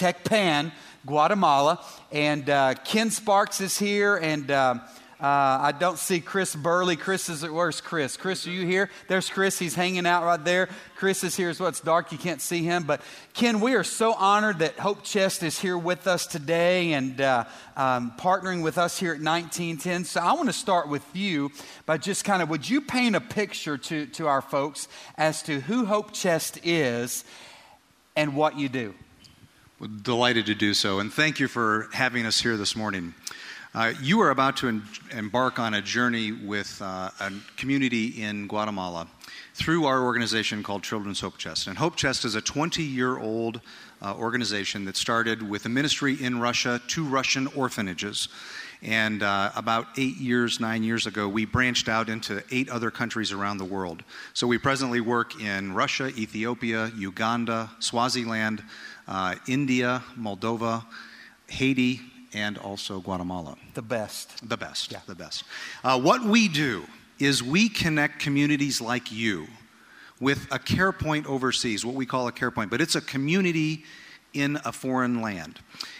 Tecpan, Guatemala. And uh, Ken Sparks is here, and uh, uh, I don't see Chris Burley. Chris is, where's Chris? Chris, are you here? There's Chris. He's hanging out right there. Chris is here as well. It's dark. You can't see him. But Ken, we are so honored that Hope Chest is here with us today and uh, um, partnering with us here at 1910. So I want to start with you by just kind of, would you paint a picture to, to our folks as to who Hope Chest is and what you do? Delighted to do so. And thank you for having us here this morning. Uh, you are about to en- embark on a journey with uh, a community in Guatemala through our organization called Children's Hope Chest. And Hope Chest is a 20 year old uh, organization that started with a ministry in Russia to Russian orphanages. And uh, about eight years, nine years ago, we branched out into eight other countries around the world. So we presently work in Russia, Ethiopia, Uganda, Swaziland, uh, India, Moldova, Haiti, and also Guatemala. The best. The best. Yeah. The best. Uh, what we do is we connect communities like you with a care point overseas, what we call a care point, but it's a community in a foreign land.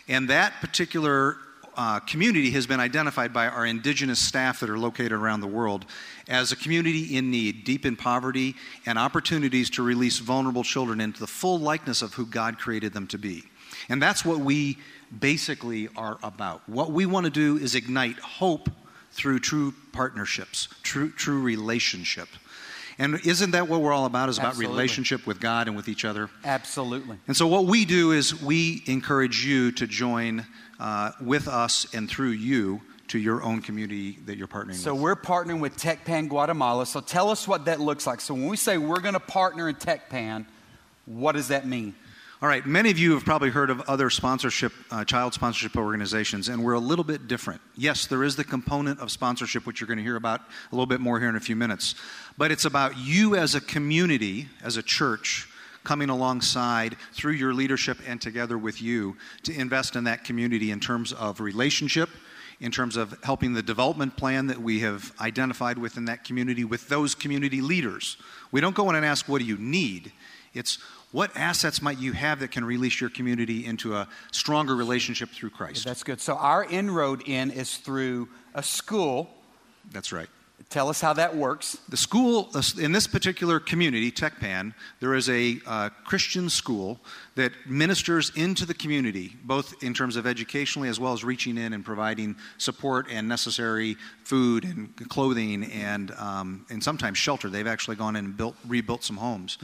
And that particular uh, community has been identified by our indigenous staff that are located around the world as a community in need, deep in poverty, and opportunities to release vulnerable children into the full likeness of who God created them to be. And that's what we basically are about. What we want to do is ignite hope through true partnerships, true, true relationship. And isn't that what we're all about? Is about Absolutely. relationship with God and with each other. Absolutely. And so, what we do is we encourage you to join uh, with us and through you to your own community that you're partnering So with. So we're partnering with Tecpan Guatemala. So tell us what that looks like. So when we say we're going to partner in Tecpan, what does that mean? All right, many of you have probably heard of other sponsorship, uh, child sponsorship organizations, and we're a little bit different. Yes, there is the component of sponsorship, which you're going to hear about a little bit more here in a few minutes, but it's about you as a community, as a church, coming alongside through your leadership and together with you to invest in that community in terms of relationship, in terms of helping the development plan that we have identified within that community with those community leaders. We don't go in and ask, What do you need? It's what assets might you have that can release your community into a stronger relationship through Christ? That's good. So our inroad in is through a school. That's right. Tell us how that works. The school, in this particular community, Tecpan, there is a uh, Christian school that ministers into the community, both in terms of educationally as well as reaching in and providing support and necessary food and clothing and, um, and sometimes shelter. They've actually gone in and built, rebuilt some homes.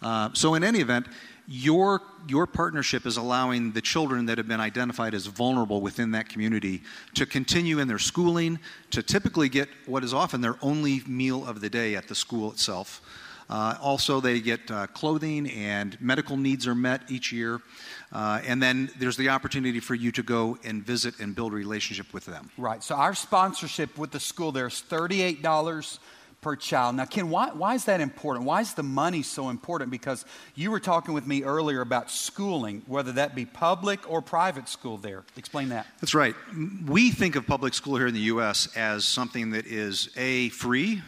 Uh, so, in any event, your, your partnership is allowing the children that have been identified as vulnerable within that community to continue in their schooling, to typically get what is often their only meal of the day at the school itself. Uh, also, they get uh, clothing and medical needs are met each year. Uh, and then there's the opportunity for you to go and visit and build a relationship with them. Right. So our sponsorship with the school there is $38 per child. Now, Ken, why, why is that important? Why is the money so important? Because you were talking with me earlier about schooling, whether that be public or private school there. Explain that. That's right. We think of public school here in the U.S. as something that is A, free,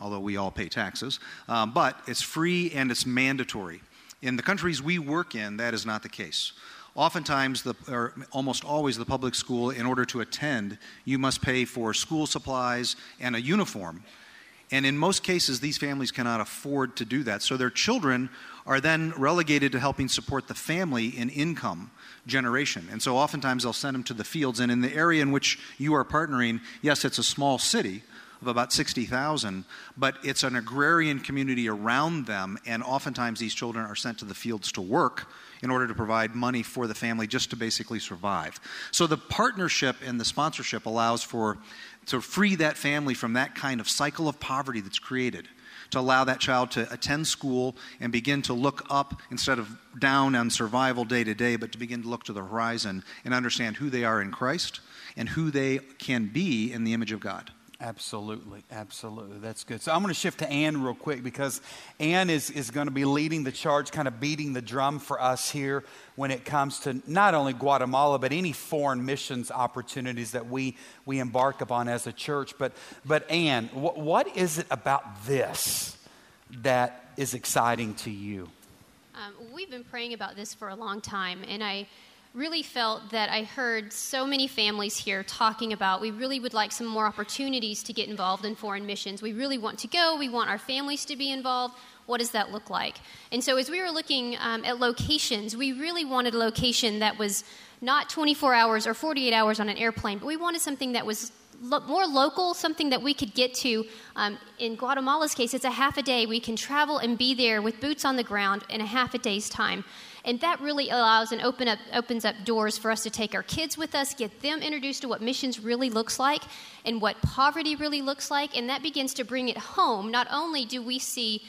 although we all pay taxes, um, but it's free and it's mandatory. In the countries we work in, that is not the case. Oftentimes, the, or almost always, the public school, in order to attend, you must pay for school supplies and a uniform. And in most cases, these families cannot afford to do that. So their children are then relegated to helping support the family in income generation. And so oftentimes they'll send them to the fields. And in the area in which you are partnering, yes, it's a small city of about 60,000, but it's an agrarian community around them. And oftentimes these children are sent to the fields to work in order to provide money for the family just to basically survive. So the partnership and the sponsorship allows for to free that family from that kind of cycle of poverty that's created to allow that child to attend school and begin to look up instead of down on survival day to day, but to begin to look to the horizon and understand who they are in Christ and who they can be in the image of God. Absolutely, absolutely. That's good. So I'm going to shift to Ann real quick because Ann is, is going to be leading the charge, kind of beating the drum for us here when it comes to not only Guatemala, but any foreign missions opportunities that we, we embark upon as a church. But, but Ann, wh- what is it about this that is exciting to you? Um, we've been praying about this for a long time, and I really felt that I heard so many families here talking about we really would like some more opportunities to get involved in foreign missions. We really want to go, we want our families to be involved. What does that look like? And so, as we were looking um, at locations, we really wanted a location that was not 24 hours or 48 hours on an airplane, but we wanted something that was lo- more local, something that we could get to. Um, in Guatemala's case, it's a half a day. We can travel and be there with boots on the ground in a half a day's time. And that really allows and open up, opens up doors for us to take our kids with us, get them introduced to what missions really looks like and what poverty really looks like. And that begins to bring it home. Not only do we see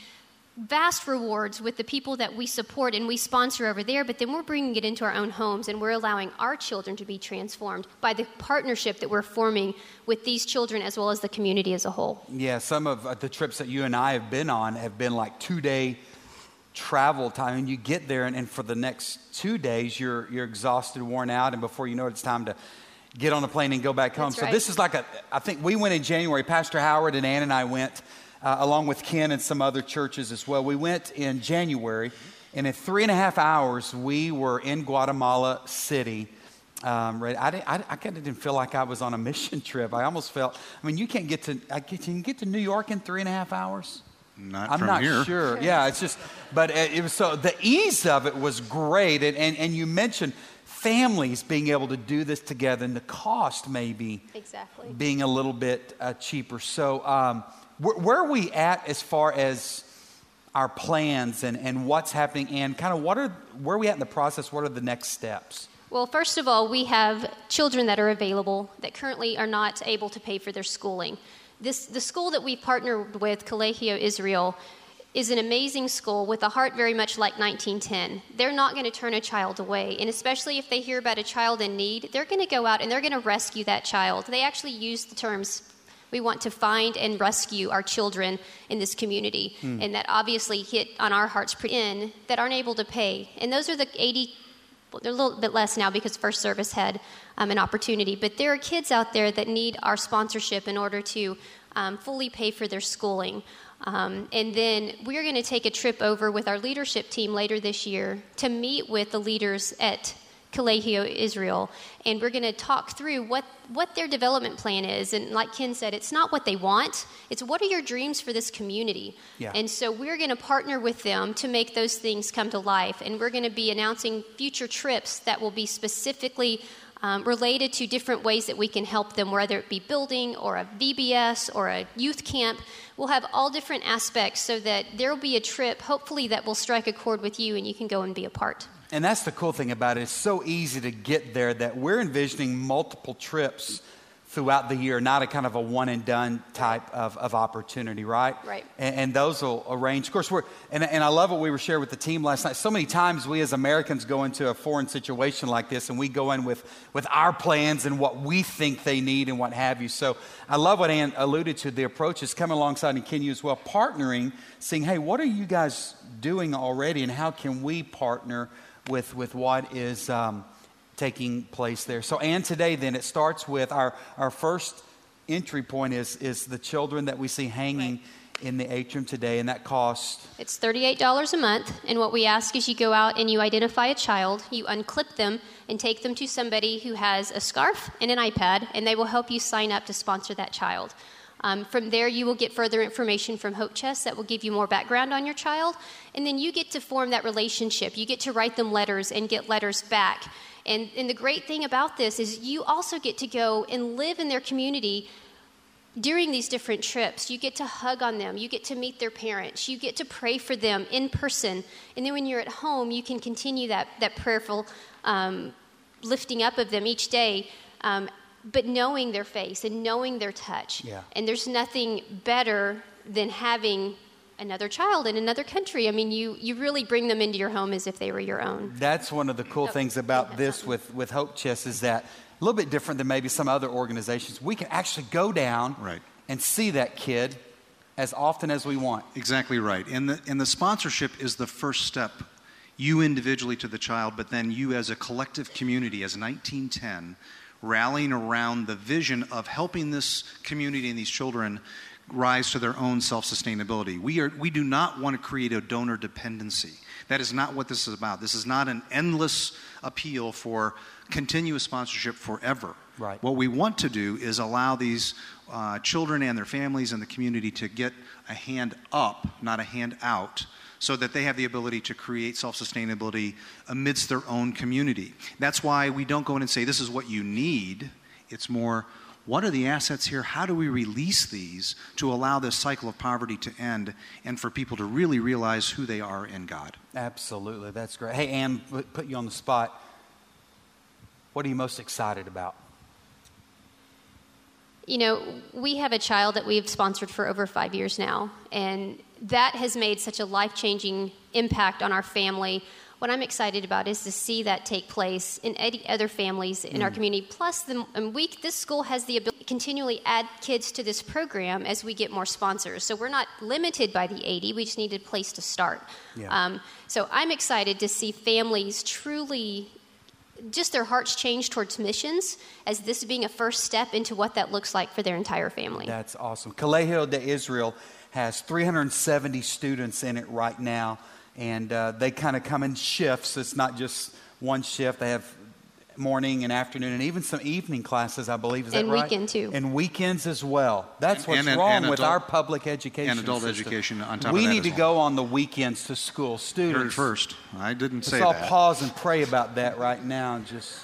vast rewards with the people that we support and we sponsor over there, but then we're bringing it into our own homes and we're allowing our children to be transformed by the partnership that we're forming with these children as well as the community as a whole. Yeah, some of uh, the trips that you and I have been on have been like two day travel time and you get there and, and, for the next two days you're you're exhausted worn out and before you know it it's time to get on a plane and go back home That's so this is like a i think we went in january pastor howard and ann and i went uh, along with ken and some other churches as well we went in january and in three and a half hours we were in guatemala city um, right, I, didn't, I, I kind of didn't feel like I was on a mission trip. I almost felt. I mean, you can't get to. I get, can get to New York in three and a half hours? Not I'm from not here. sure. Yeah, it's just, but it was so the ease of it was great, and and, and you mentioned families being able to do this together, and the cost maybe Exactly. being a little bit uh, cheaper. So, um, where, where are we at as far as our plans and, and what's happening, and kind of what are where are we at in the process? What are the next steps? Well, first of all, we have children that are available that currently are not able to pay for their schooling. This, the school that we partnered with, Colegio Israel, is an amazing school with a heart very much like 1910. They're not going to turn a child away, and especially if they hear about a child in need, they're going to go out and they're going to rescue that child. They actually use the terms we want to find and rescue our children in this community, hmm. and that obviously hit on our hearts in that aren't able to pay. And those are the 80 well, they're a little bit less now because First Service had um, an opportunity, but there are kids out there that need our sponsorship in order to um, fully pay for their schooling. Um, and then we're going to take a trip over with our leadership team later this year to meet with the leaders at Colegio Israel, and we're going to talk through what, what their development plan is. And like Ken said, it's not what they want, it's what are your dreams for this community. Yeah. And so we're going to partner with them to make those things come to life, and we're going to be announcing future trips that will be specifically um, related to different ways that we can help them, whether it be building or a VBS or a youth camp. We'll have all different aspects so that there will be a trip, hopefully, that will strike a chord with you and you can go and be a part. And that's the cool thing about it. It's so easy to get there that we're envisioning multiple trips throughout the year, not a kind of a one and done type of, of opportunity, right? Right. And, and those will arrange. Of course, we're, and, and I love what we were sharing with the team last night. So many times we as Americans go into a foreign situation like this and we go in with, with our plans and what we think they need and what have you. So I love what Ann alluded to. The approach is coming alongside and Kenya as well, partnering, saying, hey, what are you guys doing already and how can we partner with, with what is um, taking place there. So, and today, then, it starts with our, our first entry point is, is the children that we see hanging in the atrium today, and that cost. It's $38 a month, and what we ask is you go out and you identify a child, you unclip them, and take them to somebody who has a scarf and an iPad, and they will help you sign up to sponsor that child. Um, from there, you will get further information from Hope Chest that will give you more background on your child, and then you get to form that relationship. You get to write them letters and get letters back. And, and the great thing about this is you also get to go and live in their community during these different trips, you get to hug on them, you get to meet their parents, you get to pray for them in person. And then when you're at home, you can continue that, that prayerful um, lifting up of them each day, um, but knowing their face and knowing their touch. Yeah. And there's nothing better than having another child in another country. I mean, you, you really bring them into your home as if they were your own. That's one of the cool Oh, things about this something. with, with Hope Chest is that a little bit different than maybe some other organizations. We can actually go down Right. and see that kid as often as we want. Exactly right. And the, and the sponsorship is the first step. You individually to the child, but then you as a collective community, as 1910, rallying around the vision of helping this community and these children rise to their own self sustainability. We, are, we do not want to create a donor dependency. That is not what this is about. This is not an endless appeal for continuous sponsorship forever. Right. What we want to do is allow these uh, children and their families and the community to get a hand up, not a hand out, so that they have the ability to create self sustainability amidst their own community. That's why we don't go in and say, this is what you need. It's more, what are the assets here? How do we release these to allow this cycle of poverty to end and for people to really realize who they are in God? Absolutely. That's great. Hey, Ann, put you on the spot. What are you most excited about? You know, we have a child that we've sponsored for over five years now, and that has made such a life changing impact on our family. What I'm excited about is to see that take place in other families in our community. Plus, the, and we, this school has the ability to continually add kids to this program as we get more sponsors. So we're not limited by the 80, we just need a place to start. Yeah. Um, so I'm excited to see families truly just their hearts change towards missions as this being a first step into what that looks like for their entire family. That's awesome. Colegio de Israel has 370 students in it right now, and uh, they kind of come in shifts. It's not just one shift. They have morning and afternoon, and even some evening classes, I believe. Is that And that right? weekend, too. And weekends as well. That's And- what's and- wrong and with our public education and adult system. education on top of We that need to well. go on the weekends to school. Students, it first. I didn't Let's say all that. pause and pray about that right now. Just,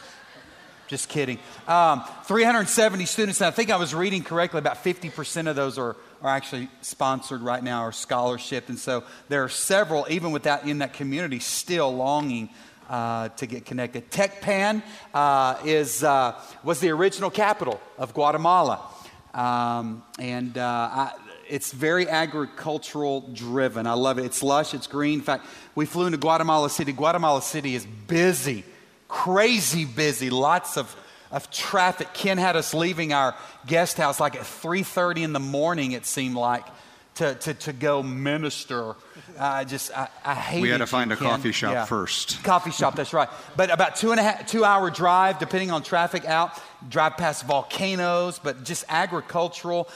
just kidding. Um, 370 students. And I think I was reading correctly. About 50% of those are, are actually sponsored right now or scholarship. And so there are several, even without in that community, still longing uh, to get connected. Tecpan uh, is uh, was the original capital of Guatemala, um, and uh, I, it's very agricultural driven. I love it. It's lush. It's green. In fact, we flew into Guatemala City. Guatemala City is busy, crazy busy. Lots of of traffic. Ken had us leaving our guest house like at 3:30 in the morning. It seemed like to, to, to go minister. I just, I, I hate We had to find a Ken. coffee shop Yeah. first. Coffee shop, that's right. But about two and a half, two hour drive, depending on traffic out, drive past volcanoes, but just agricultural.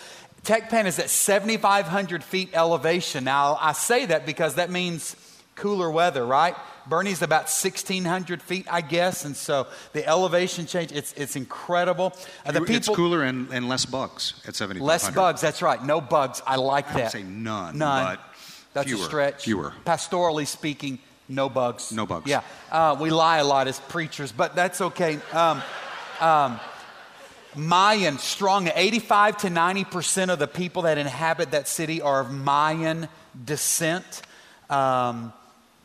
Tecpan is at 7,500 feet elevation. Now, I say that because that means cooler weather, right? Boerne's about 1,600 feet, I guess, and so the elevation change, it's, it's incredible. Uh, the it's cooler and, and less bugs at 7500. less bugs, that's right. No bugs. I like that. I that. say none, None. but That's fewer, a stretch. fewer. Pastorally speaking, no bugs. No bugs. Yeah. Uh, we lie a lot as preachers, but that's okay. Um, um, Mayan, strong, 85 to 90% of the people that inhabit that city are of Mayan descent. Um,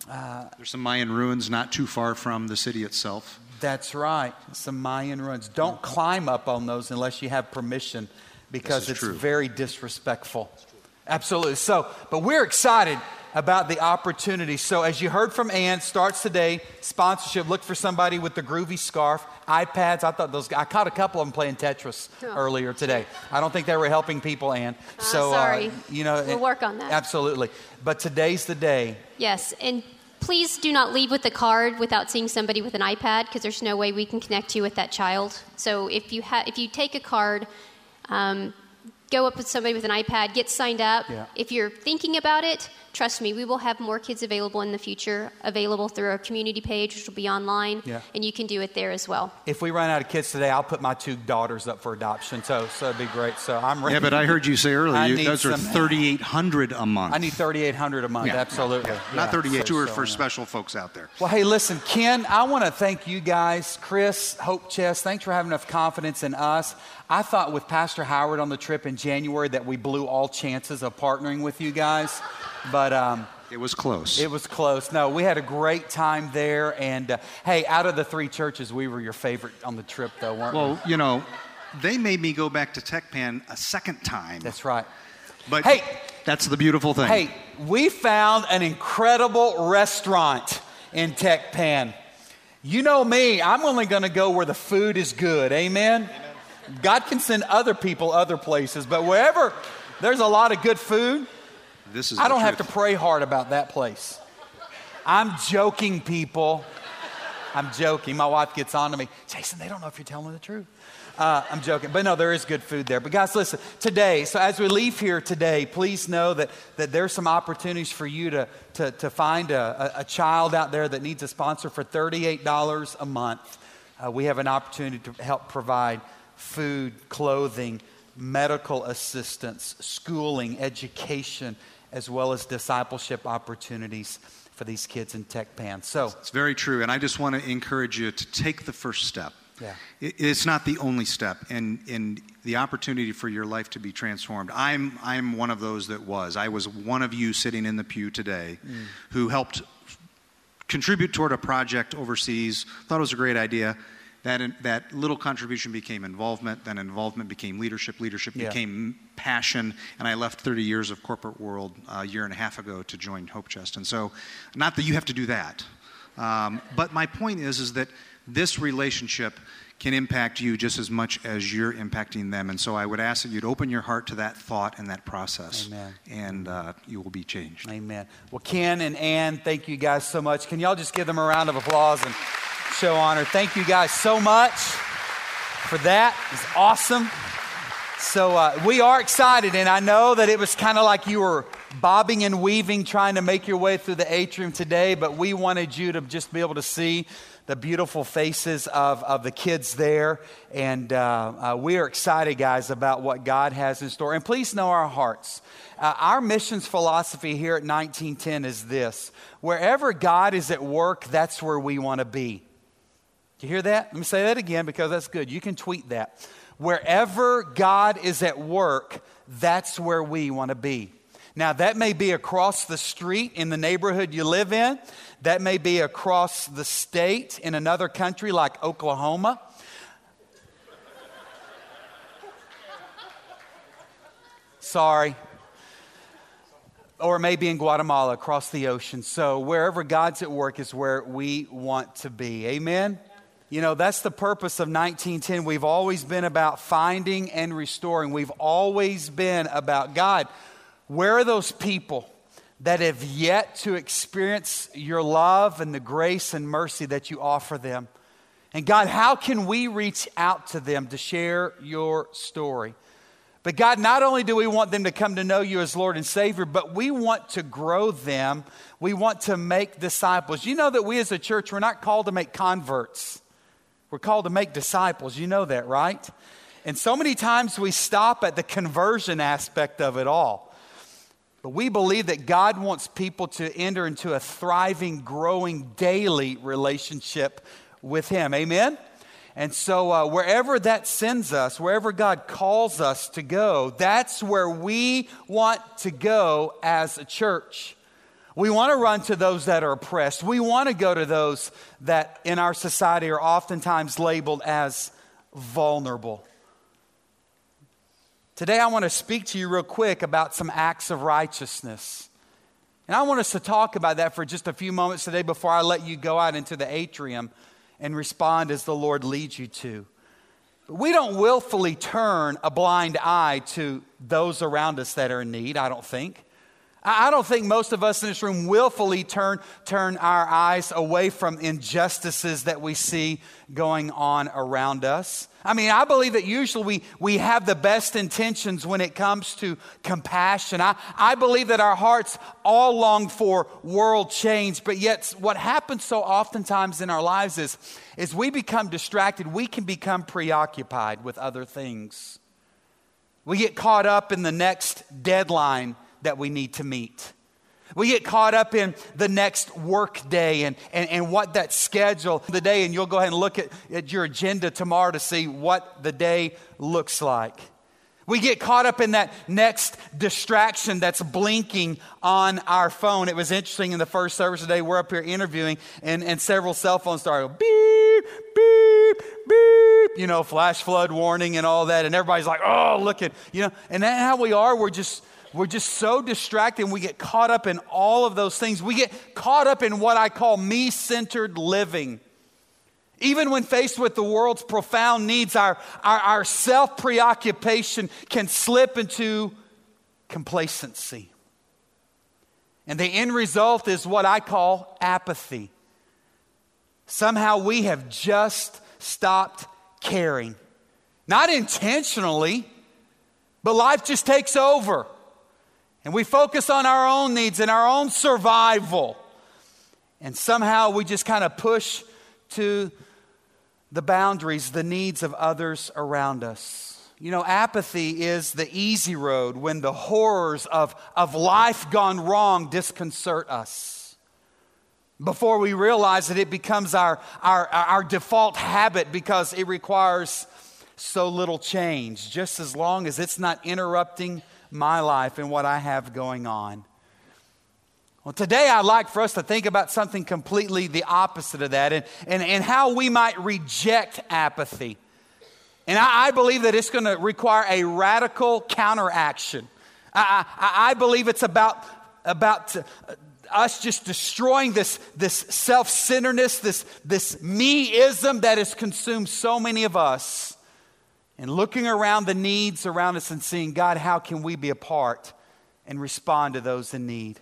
There's some Mayan ruins not too far from the city itself. that's right, some Mayan ruins. Don't climb up on those unless you have permission because it's true. very disrespectful. Absolutely. So, but we're excited about the opportunity. So, as you heard from Ann, starts today. Sponsorship. Look for somebody with the groovy scarf, iPads. I thought those. I caught a couple of them playing Tetris Oh. earlier today. I don't think they were helping people, Ann. So, sorry. Uh, you know, We'll work on that. Absolutely. But today's the day. Yes, and please do not leave with the card without seeing somebody with an iPad because there's no way we can connect you with that child. So if you ha- if you take a card, um, go up with somebody with an iPad, get signed up. Yeah. If you're thinking about it, trust me, we will have more kids available in the future, available through our community page, which will be online, Yeah. and you can do it there as well. If we run out of kids today, I'll put my two daughters up for adoption. So, so it'd be great. So I'm ready. Yeah, but I heard you say earlier I you, need those are 3,800 a month. I need 3,800 a month. Yeah. Absolutely. Not Yeah. 38. So- Two are so, for special folks out there. Well, hey, listen, Ken, I want to thank you guys, Chris, Hope Chest. Thanks for having enough confidence in us. I thought with Pastor Howard on the trip in January that we blew all chances of partnering with you guys, but um, It was close. it was close. No, we had a great time there. And uh, hey, out of the three churches, we were your favorite on the trip, though, weren't we? well, you know, they made me go back to Tecpan a second time. That's right. but Hey! that's the beautiful thing. Hey, we found an incredible restaurant in Tecpan. You know me, I'm only going to go where the food is good. Amen? God can send other people other places, but wherever there's a lot of good food, this is I don't have to pray hard about that place. I'm joking, people. I'm joking. My wife gets on to me, Jason, they don't know if you're telling the truth. Uh, I'm joking. But no, there is good food there. But guys, listen, today, so as we leave here today, please know that, that there's some opportunities for you to, to, to find a, a child out there that needs a sponsor for $38 a month. Uh, we have an opportunity to help provide food, clothing, medical assistance, schooling, education, as well as discipleship opportunities for these kids in Tecpan. So it's very true. And I just want to encourage you to take the first step. Yeah. It's not the only step and, in the opportunity for your life to be transformed. I'm, I'm one of those that was. I was one of you sitting in the pew today mm. who helped contribute toward a project overseas, thought it was a great idea. That, that little contribution became involvement, then involvement became leadership, leadership yeah. became passion, and I left 30 years of corporate world a year and a half ago to join Hope Chest. And so, not that you have to do that, um, but my point is, is that this relationship can impact you just as much as you're impacting them. And so I would ask that you'd open your heart to that thought and that process. Amen. And uh, you will be changed. Amen. Well, Ken and Ann, thank you guys so much. Can y'all just give them a round of applause and show honor? Thank you guys so much for that. It's awesome. So uh, we are excited, and I know that it was kind of like you were bobbing and weaving trying to make your way through the atrium today, but we wanted you to just be able to see the beautiful faces of, of the kids there. And uh, uh, we are excited, guys, about what God has in store. And please know our hearts. Uh, our missions philosophy here at 1910 is this wherever God is at work, that's where we want to be. You hear that? Let me say that again because that's good. You can tweet that. Wherever God is at work, that's where we want to be. Now, that may be across the street in the neighborhood you live in. That may be across the state in another country like Oklahoma. Sorry. Or maybe in Guatemala across the ocean. So, wherever God's at work is where we want to be. Amen? You know, that's the purpose of 1910. We've always been about finding and restoring. We've always been about God. Where are those people that have yet to experience your love and the grace and mercy that you offer them? And God, how can we reach out to them to share your story? But God, not only do we want them to come to know you as Lord and Savior, but we want to grow them. We want to make disciples. You know that we as a church, we're not called to make converts, we're called to make disciples. You know that, right? And so many times we stop at the conversion aspect of it all. But we believe that God wants people to enter into a thriving, growing, daily relationship with Him. Amen? And so, uh, wherever that sends us, wherever God calls us to go, that's where we want to go as a church. We want to run to those that are oppressed. We want to go to those that in our society are oftentimes labeled as vulnerable. Today, I want to speak to you real quick about some acts of righteousness. And I want us to talk about that for just a few moments today before I let you go out into the atrium and respond as the Lord leads you to. We don't willfully turn a blind eye to those around us that are in need, I don't think. I don't think most of us in this room willfully turn, turn our eyes away from injustices that we see going on around us. I mean, I believe that usually we, we have the best intentions when it comes to compassion. I, I believe that our hearts all long for world change, but yet what happens so oftentimes in our lives is, is we become distracted. We can become preoccupied with other things. We get caught up in the next deadline that we need to meet. We get caught up in the next work day and, and, and what that schedule the day, and you'll go ahead and look at, at your agenda tomorrow to see what the day looks like. We get caught up in that next distraction that's blinking on our phone. It was interesting in the first service today, we're up here interviewing, and, and several cell phones start started beep, beep, beep, you know, flash flood warning and all that. And everybody's like, oh, look at, you know, and that's how we are. We're just, we're just so distracted and we get caught up in all of those things. We get caught up in what I call me centered living. Even when faced with the world's profound needs, our, our, our self preoccupation can slip into complacency. And the end result is what I call apathy. somehow we have just stopped caring. Not intentionally, but life just takes over. And we focus on our own needs and our own survival. And somehow we just kind of push to the boundaries, the needs of others around us. You know, apathy is the easy road when the horrors of, of life gone wrong disconcert us. Before we realize that it becomes our, our, our default habit because it requires so little change, just as long as it's not interrupting my life and what I have going on. Well, today I'd like for us to think about something completely the opposite of that and, and, and how we might reject apathy. And I, I believe that it's going to require a radical counteraction. I, I, I believe it's about, about uh, us just destroying this, this self centeredness, this, this meism that has consumed so many of us and looking around the needs around us and seeing, God, how can we be a part and respond to those in need?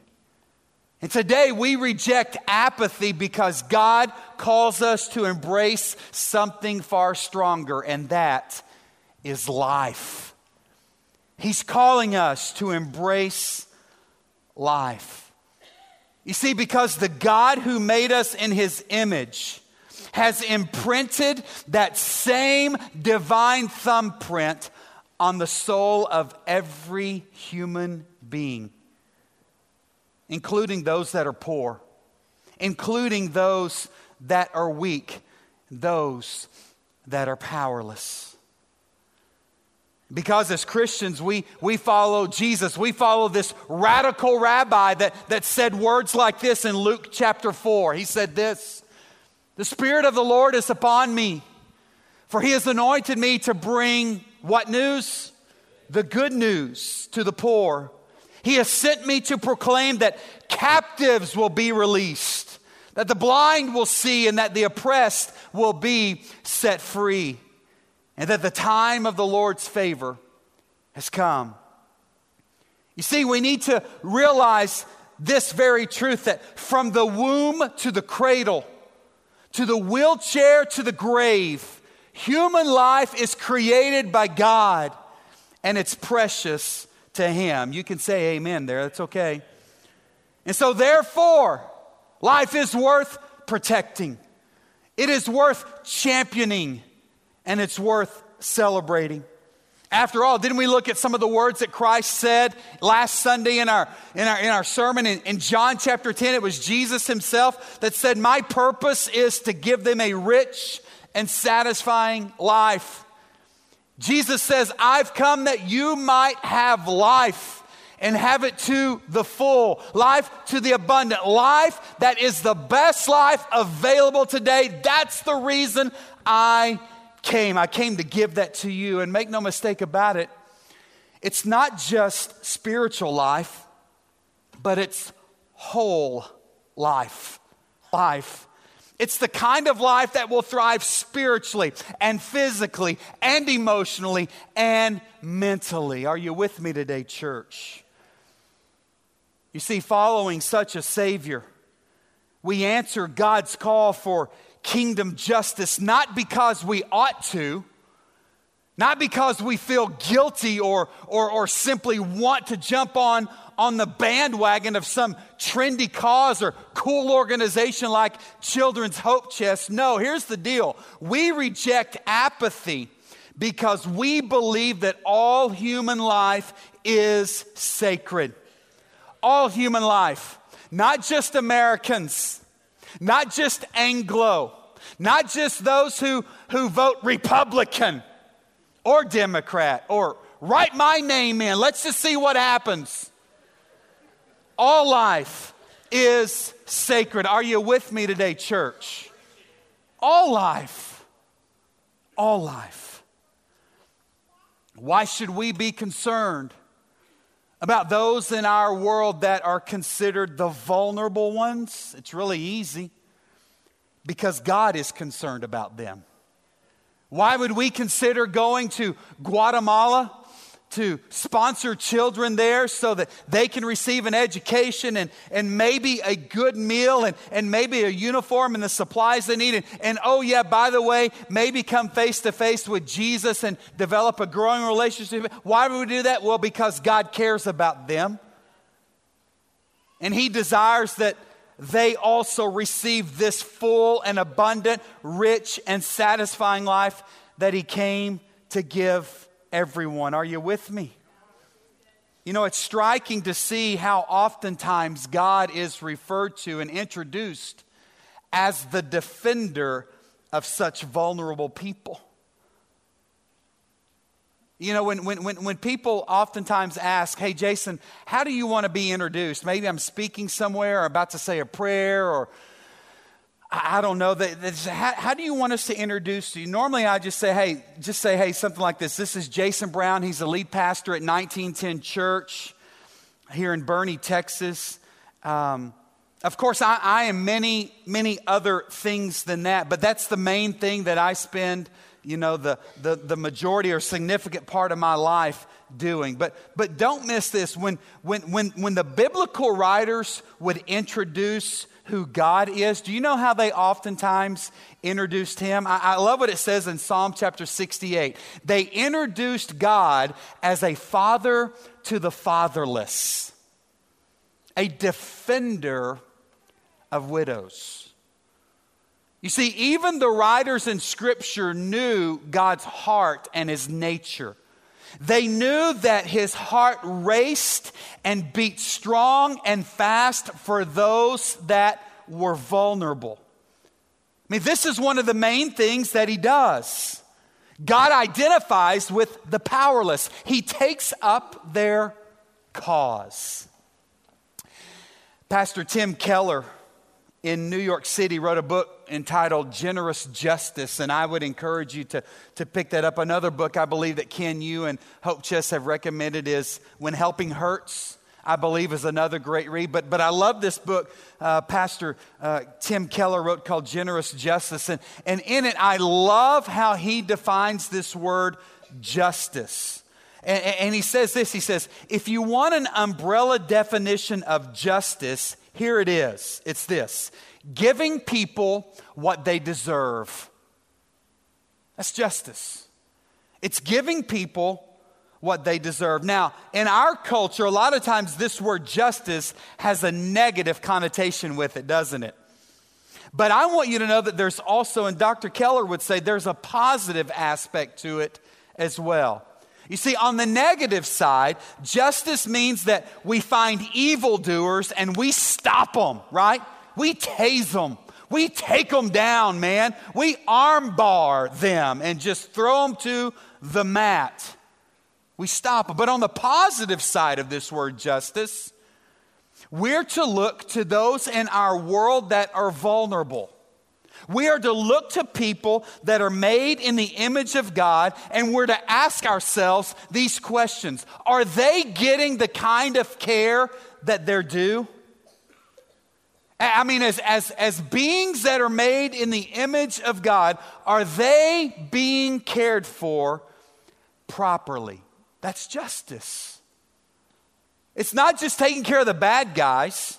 And today we reject apathy because God calls us to embrace something far stronger, and that is life. He's calling us to embrace life. You see, because the God who made us in his image has imprinted that same divine thumbprint on the soul of every human being, including those that are poor, including those that are weak, those that are powerless. Because as Christians, we, we follow Jesus. We follow this radical rabbi that, that said words like this in Luke chapter 4. He said this the Spirit of the Lord is upon me, for he has anointed me to bring what news? The good news to the poor. He has sent me to proclaim that captives will be released, that the blind will see, and that the oppressed will be set free, and that the time of the Lord's favor has come. You see, we need to realize this very truth that from the womb to the cradle, to the wheelchair, to the grave. Human life is created by God and it's precious to Him. You can say amen there, that's okay. And so, therefore, life is worth protecting, it is worth championing, and it's worth celebrating. After all, didn't we look at some of the words that Christ said last Sunday in our, in our, in our sermon in, in John chapter 10? It was Jesus himself that said, My purpose is to give them a rich and satisfying life. Jesus says, I've come that you might have life and have it to the full, life to the abundant, life that is the best life available today. That's the reason I came. I came to give that to you. And make no mistake about it, it's not just spiritual life, but it's whole life. Life. It's the kind of life that will thrive spiritually and physically and emotionally and mentally. Are you with me today, church? You see, following such a Savior, we answer God's call for kingdom justice not because we ought to, not because we feel guilty or, or, or simply want to jump on, on the bandwagon of some trendy cause or cool organization like Children's Hope Chest. No, here's the deal we reject apathy because we believe that all human life is sacred. All human life, not just Americans not just Anglo, not just those who, who vote Republican or Democrat or write my name in. Let's just see what happens. All life is sacred. Are you with me today, church? All life. All life. Why should we be concerned about those in our world that are considered the vulnerable ones? It's really easy because God is concerned about them. Why would we consider going to Guatemala to sponsor children there so that they can receive an education and, and maybe a good meal and, and maybe a uniform and the supplies they need. And, and oh, yeah, by the way, maybe come face to face with Jesus and develop a growing relationship. Why would we do that? Well, because God cares about them. And He desires that they also receive this full and abundant, rich and satisfying life that He came to give everyone. Are you with me? You know, it's striking to see how oftentimes God is referred to and introduced as the defender of such vulnerable people. You know, when, when, when, when people oftentimes ask, hey, Jason, how do you want to be introduced? Maybe I'm speaking somewhere or about to say a prayer or I don't know. How, how, do you want us to introduce you? Normally, I just say, hey, just say, hey, something like this. This is Jason Brown. He's the lead pastor at 1910 Church here in Boerne, Texas. Um, of course, I, I, am many, many other things than that, but that's the main thing that I spend, you know, the, the, the majority or significant part of my life doing. But, but don't miss this. When, when, when, when the biblical writers would introduce who God is, do you know how they oftentimes introduced him? I, I, love what it says in Psalm chapter 68. They introduced God as a father to the fatherless, a defender of widows. You see, even the writers in Scripture knew God's heart and his nature. They knew that his heart raced and beat strong and fast for those that were vulnerable. I mean, this is one of the main things that he does. God identifies with the powerless, he takes up their cause. Pastor Tim Keller in New York City wrote a book entitled Generous Justice, and I would encourage you to, to pick that up. Another book I believe that Ken you and Hope Chest have recommended is When Helping Hurts. I believe is another great read. But, but I love this book uh, Pastor uh, Tim Keller wrote called Generous Justice. And, and in it, I love how he defines this word justice. And, and he says this he says, if you want an umbrella definition of justice, here it is it's this giving people what they deserve. That's justice. It's giving people what they deserve. Now, in our culture, a lot of times this word justice has a negative connotation with it, doesn't it? But I want you to know that there's also, and Dr. Keller would say, there's a positive aspect to it as well. You see, on the negative side, justice means that we find evildoers and we stop them, right? We tase them. We take them down, man. We armbar them and just throw them to the mat. We stop. But on the positive side of this word justice, we're to look to those in our world that are vulnerable. We are to look to people that are made in the image of God, and we're to ask ourselves these questions Are they getting the kind of care that they're due? I mean, as, as, as beings that are made in the image of God, are they being cared for properly? That's justice. It's not just taking care of the bad guys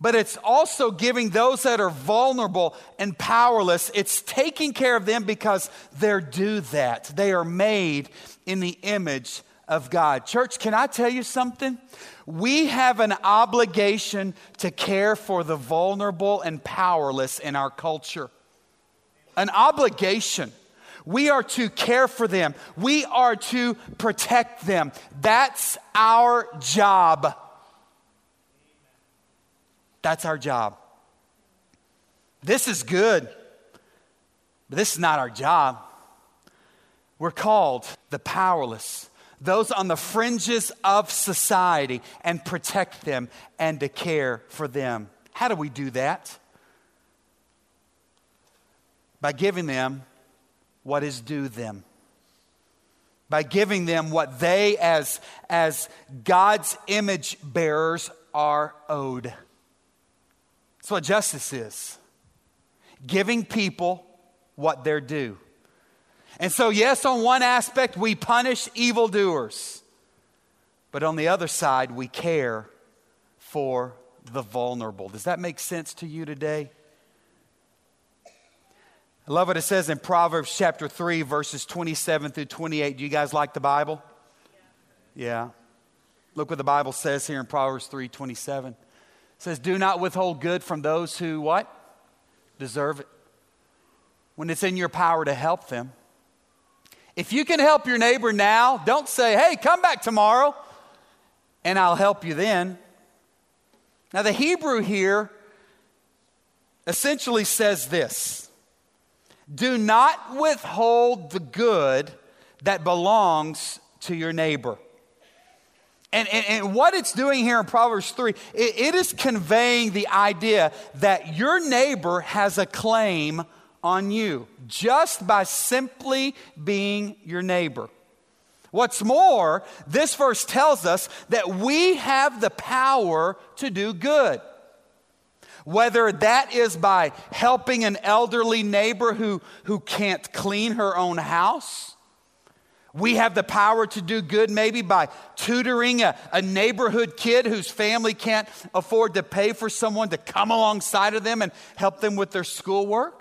but it's also giving those that are vulnerable and powerless, it's taking care of them because they're due that. They are made in the image of God. Church, can I tell you something? We have an obligation to care for the vulnerable and powerless in our culture. An obligation. We are to care for them. We are to protect them. That's our job. That's our job. This is good, but this is not our job. We're called the powerless, those on the fringes of society, and protect them and to care for them. How do we do that? By giving them what is due them. By giving them what they, as, as God's image bearers, are owed. That's what justice is giving people what they're due. And so, yes, on one aspect, we punish evildoers. But on the other side, we care for the vulnerable. Does that make sense to you today? I love what it says in Proverbs chapter 3, verses 27 through 28. Do you guys like the Bible? Yeah. Look what the Bible says here in Proverbs 3 27. It says, Do not withhold good from those who what? Deserve it. When it's in your power to help them. If you can help your neighbor now, don't say, Hey, come back tomorrow and I'll help you then. Now, the Hebrew here essentially says this Do not withhold the good that belongs to your neighbor. And, and, and, what it's doing here in Proverbs 3, it, it is conveying the idea that your neighbor has a claim on you just by simply being your neighbor. What's more, this verse tells us that we have the power to do good. Whether that is by helping an elderly neighbor who, who can't clean her own house, we have the power to do good maybe by tutoring a, a, neighborhood kid whose family can't afford to pay for someone to come alongside of them and help them with their schoolwork.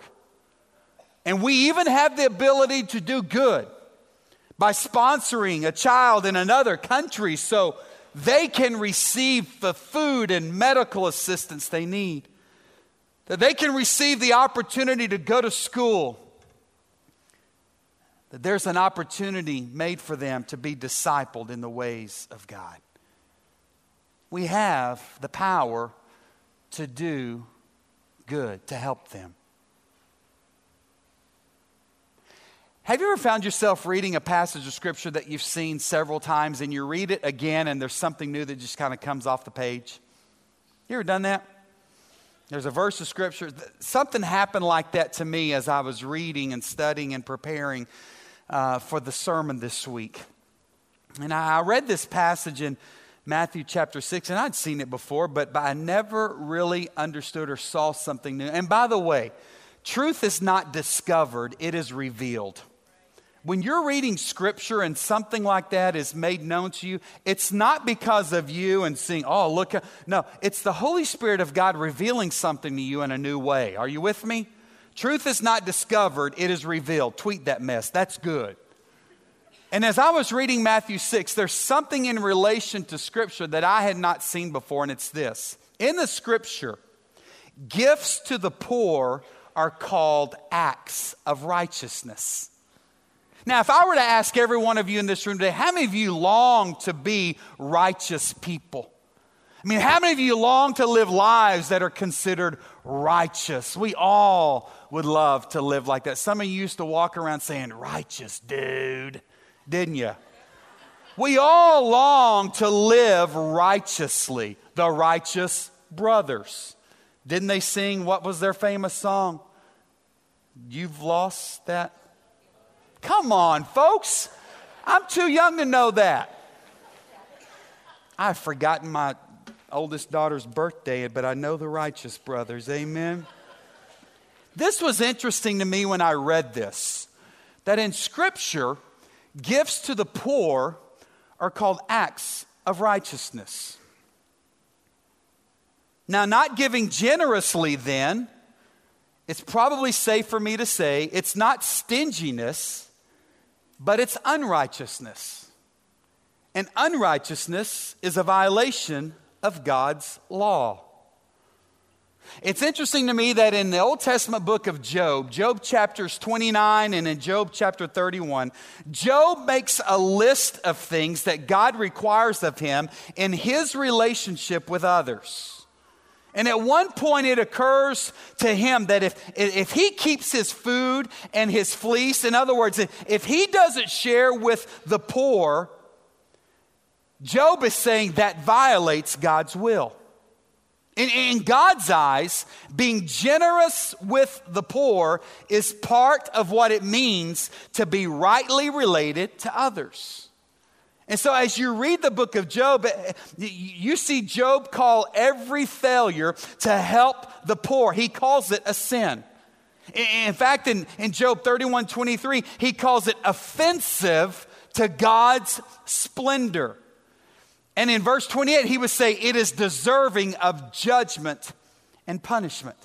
And we even have the ability to do good by sponsoring a child in another country so they can receive the food and medical assistance they need, that they can receive the opportunity to go to school that there's an opportunity made for them to be discipled in the ways of God. We have the power to do good, to help them. Have you ever found yourself reading a passage of scripture that you've seen several times and you read it again and there's something new that just kind of comes off the page? You ever done that? There's a verse of scripture. Something happened like that to me as I was reading and studying and preparing uh, for the sermon this week. And I, read this passage in Matthew chapter 6, and I'd seen it before, but, but I never really understood or saw something new. And by the way, truth is not discovered, it is revealed. When you're reading scripture and something like that is made known to you, it's not because of you and seeing, oh, look. No, it's the Holy Spirit of God revealing something to you in a new way. Are you with me? Truth is not discovered, it is revealed. Tweet that mess. That's good. And as I was reading Matthew 6, there's something in relation to Scripture that I had not seen before, and it's this. In the Scripture, gifts to the poor are called acts of righteousness. Now, if I were to ask every one of you in this room today, how many of you long to be righteous people? I mean, how many of you long to live lives that are considered righteous? We all would love to live like that. Some of you used to walk around saying, righteous, dude, didn't you? We all long to live righteously, the righteous brothers. Didn't they sing what was their famous song? You've lost that? Come on, folks. I'm too young to know that. I've forgotten my oldest daughter's birthday, but I know the righteous brothers. Amen. This was interesting to me when I read this that in Scripture, gifts to the poor are called acts of righteousness. Now, not giving generously, then, it's probably safe for me to say it's not stinginess, but it's unrighteousness. And unrighteousness is a violation of God's law. It's interesting to me that in the Old Testament book of Job, Job chapters 29 and in Job chapter 31, Job makes a list of things that God requires of him in his relationship with others. And at one point, it occurs to him that if, if he keeps his food and his fleece, in other words, if he doesn't share with the poor, Job is saying that violates God's will. In, in, God's eyes, being generous with the poor is part of what it means to be rightly related to others. And so, as you read the book of Job, eh, you see Job call every failure to help the poor, he calls it a sin. In fact, in, in Job 31 23, he calls it offensive to God's splendor. And in verse 28, he would say it is deserving of judgment and punishment.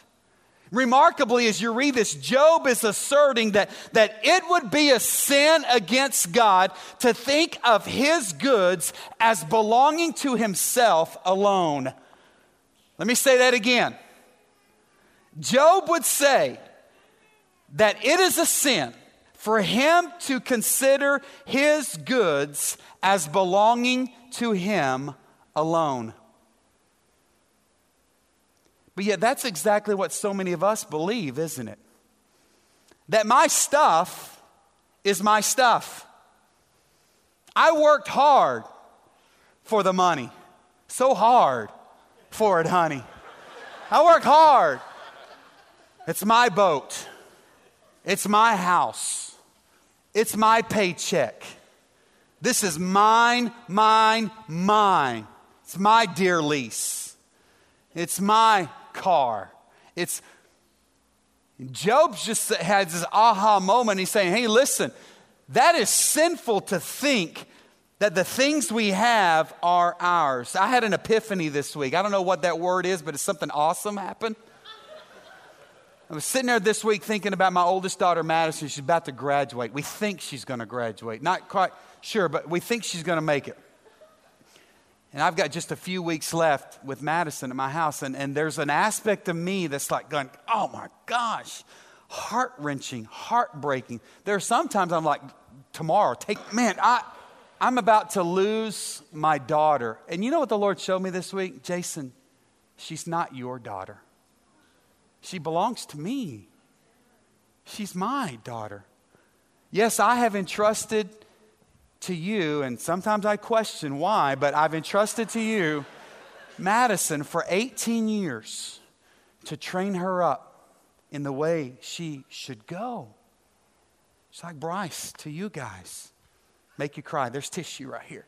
Remarkably, as you read this, Job is asserting that, that it would be a sin against God to think of his goods as belonging to himself alone. Let me say that again. Job would say that it is a sin for him to consider his goods as belonging to him alone. But yet, that's exactly what so many of us believe, isn't it? That my stuff is my stuff. I worked hard for the money, so hard for it, honey. I worked hard. It's my boat, it's my house, it's my paycheck. This is mine, mine, mine. It's my deer lease. It's my car. It's Job just had this aha moment. He's saying, hey, listen, that is sinful to think that the things we have are ours. I had an epiphany this week. I don't know what that word is, but it's something awesome happened. I was sitting there this week thinking about my oldest daughter, Madison. She's about to graduate. We think she's going to graduate. Not quite sure, but we think she's going to make it. And I've got just a few weeks left with Madison at my house, and, and there's an aspect of me that's like going, oh my gosh, heart wrenching, heartbreaking. There are sometimes I'm like, tomorrow, take, man, I, I'm about to lose my daughter. And you know what the Lord showed me this week? Jason, she's not your daughter. She belongs to me. She's my daughter. Yes, I have entrusted to you, and sometimes I question why, but I've entrusted to you Madison for 18 years to train her up in the way she should go. It's like Bryce to you guys. Make you cry. There's tissue right here.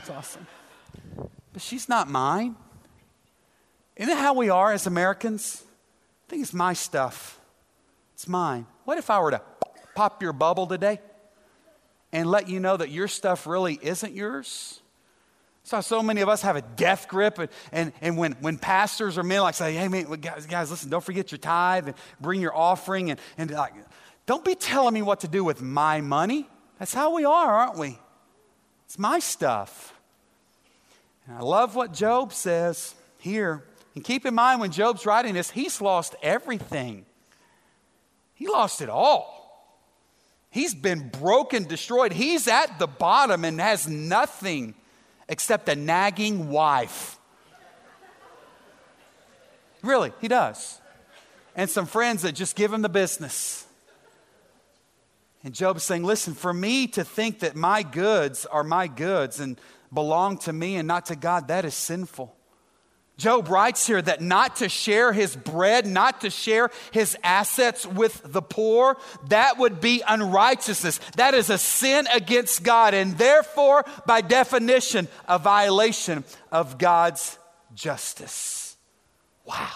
It's awesome. But she's not mine. Isn't that how we are as Americans? I think it's my stuff. It's mine. What if I were to pop your bubble today? And let you know that your stuff really isn't yours. So, so many of us have a death grip, and, and, and when, when pastors or men like say, hey, man, guys, guys, listen, don't forget your tithe and bring your offering, and, and like, don't be telling me what to do with my money. That's how we are, aren't we? It's my stuff. And I love what Job says here. And keep in mind, when Job's writing this, he's lost everything, he lost it all. He's been broken, destroyed. He's at the bottom and has nothing except a nagging wife. Really, he does. And some friends that just give him the business. And Job's saying, Listen, for me to think that my goods are my goods and belong to me and not to God, that is sinful. Job writes here that not to share his bread, not to share his assets with the poor, that would be unrighteousness. That is a sin against God, and therefore, by definition, a violation of God's justice. Wow.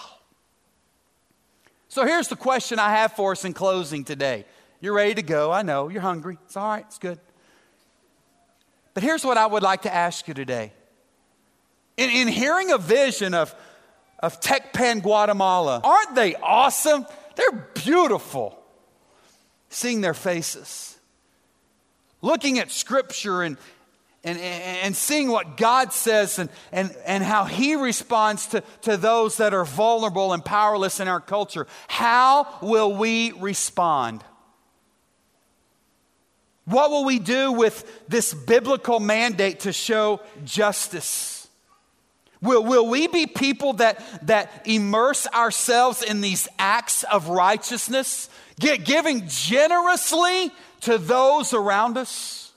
So here's the question I have for us in closing today. You're ready to go. I know. You're hungry. It's all right. It's good. But here's what I would like to ask you today. In, in hearing a vision of, of Tecpan, Guatemala, aren't they awesome? They're beautiful. Seeing their faces, looking at scripture and, and, and seeing what God says and, and, and how He responds to, to those that are vulnerable and powerless in our culture. How will we respond? What will we do with this biblical mandate to show justice? Will, will we be people that, that immerse ourselves in these acts of righteousness, get, giving generously to those around us?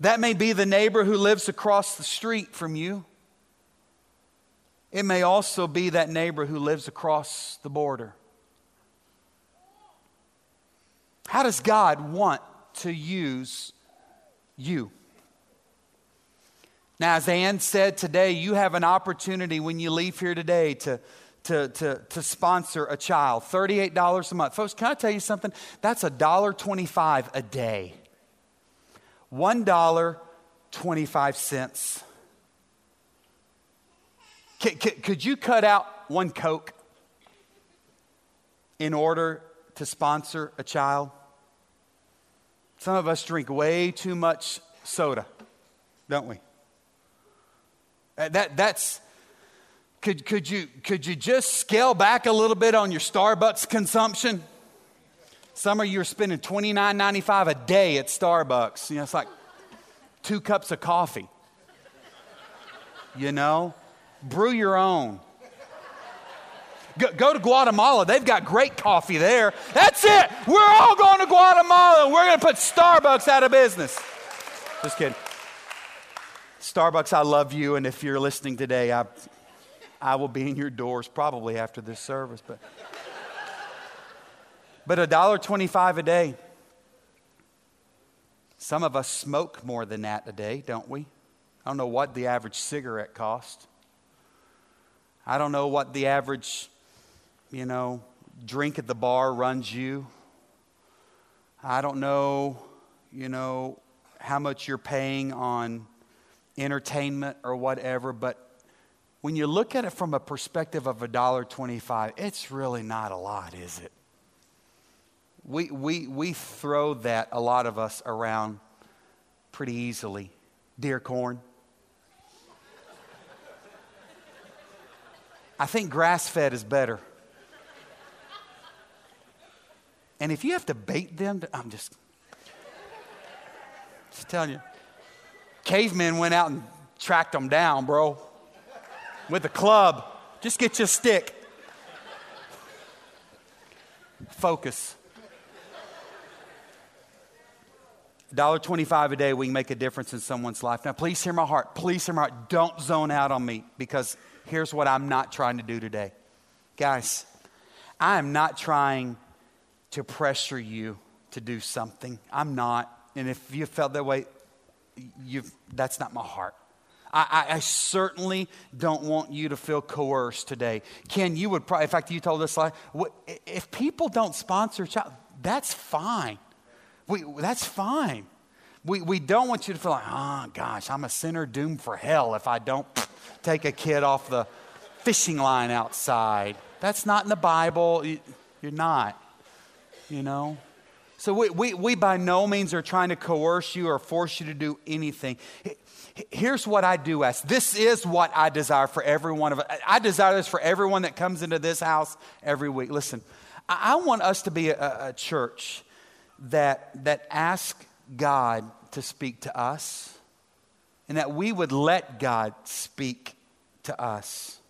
That may be the neighbor who lives across the street from you. It may also be that neighbor who lives across the border. How does God want to use you? Now, as Ann said today, you have an opportunity when you leave here today to, to, to, to sponsor a child, $38 a month. Folks, can I tell you something? That's $1.25 a day. $1.25. C- c- could you cut out one Coke in order to sponsor a child? Some of us drink way too much soda, don't we? Uh, that, that's, could, could, you, could you just scale back a little bit on your Starbucks consumption? Some of you are spending $29.95 a day at Starbucks. You know, it's like two cups of coffee. You know? Brew your own. Go, go, to Guatemala. They've got great coffee there. That's it. We're all going to Guatemala. We're going to put Starbucks out of business. Just kidding. Starbucks, I love you. And if you're listening today, I, I will be in your doors probably after this service. But, but $1.25 a day. Some of us smoke more than that a day, don't we? I don't know what the average cigarette costs. I don't know what the average, you know, drink at the bar runs you. I don't know, you know, how much you're paying on entertainment or whatever, but when you look at it from a perspective of $1.25, it's really not a lot, is it? We, we, we throw that, a lot of us, around pretty easily. Deer corn. I think grass fed is better. And if you have to bait them, to, I'm just, just telling you. Cavemen went out and tracked them down, bro, with a club. Just get your stick. Focus. $1.25 a day, we can make a difference in someone's life. Now, please hear my heart. Please hear my heart. Don't zone out on me because here's what I'm not trying to do today. Guys, I am not trying to pressure you to do something. I'm not. And if you felt that way, you've, that's not my heart. I, I, certainly don't want you to feel coerced today. Ken, you would probably, in fact, you told us, like, if people don't sponsor child, that's fine. We, that's fine. We, we don't want you to feel like, oh gosh, I'm a sinner doomed for hell if I don't take a kid off the fishing line outside. That's not in the Bible. You're not, you know? So we, we, we by no means are trying to coerce you or force you to do anything. Here's what I do ask. This is what I desire for every one of us. I desire this for everyone that comes into this house every week. Listen, I want us to be a, a church that, that ask God to speak to us and that we would let God speak to us.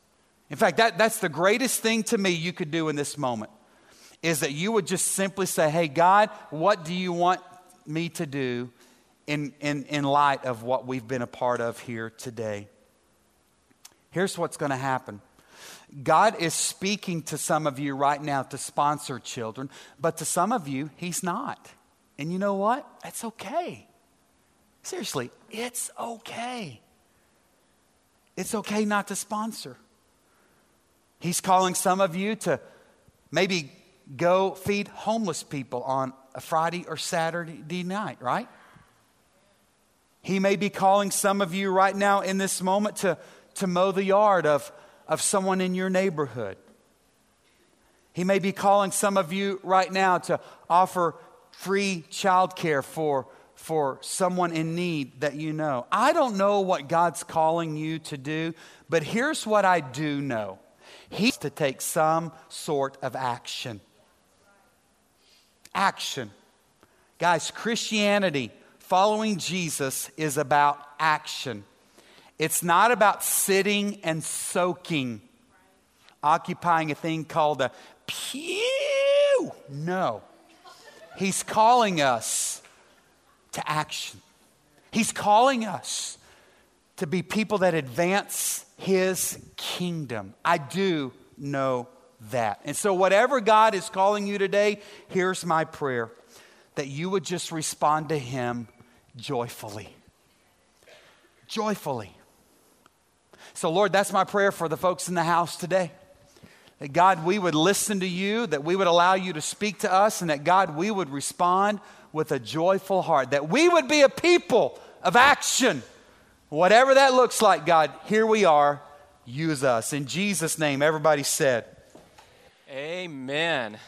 In fact, that, that's the greatest thing to me you could do in this moment is that you would just simply say, Hey, God, what do you want me to do in, in, in light of what we've been a part of here today? Here's what's going to happen God is speaking to some of you right now to sponsor children, but to some of you, He's not. And you know what? That's okay. Seriously, it's okay. It's okay not to sponsor. He's calling some of you to maybe go feed homeless people on a Friday or Saturday night, right? He may be calling some of you right now in this moment to, to mow the yard of of someone in your neighborhood. He may be calling some of you right now to offer free childcare for, for someone in need that you know. I don't know what God's calling you to do, but here's what I do know He's to take some sort of action. Action. Guys, Christianity, following Jesus, is about action. It's not about sitting and soaking, occupying a thing called a pew. No. He's calling us to action. He's calling us to be people that advance His kingdom. I do know that. And so, whatever God is calling you today, here's my prayer that you would just respond to Him joyfully. Joyfully. So, Lord, that's my prayer for the folks in the house today. That God, we would listen to you, that we would allow you to speak to us, and that God, we would respond with a joyful heart, that we would be a people of action. Whatever that looks like, God, here we are. Use us. In Jesus' name, everybody said, Amen.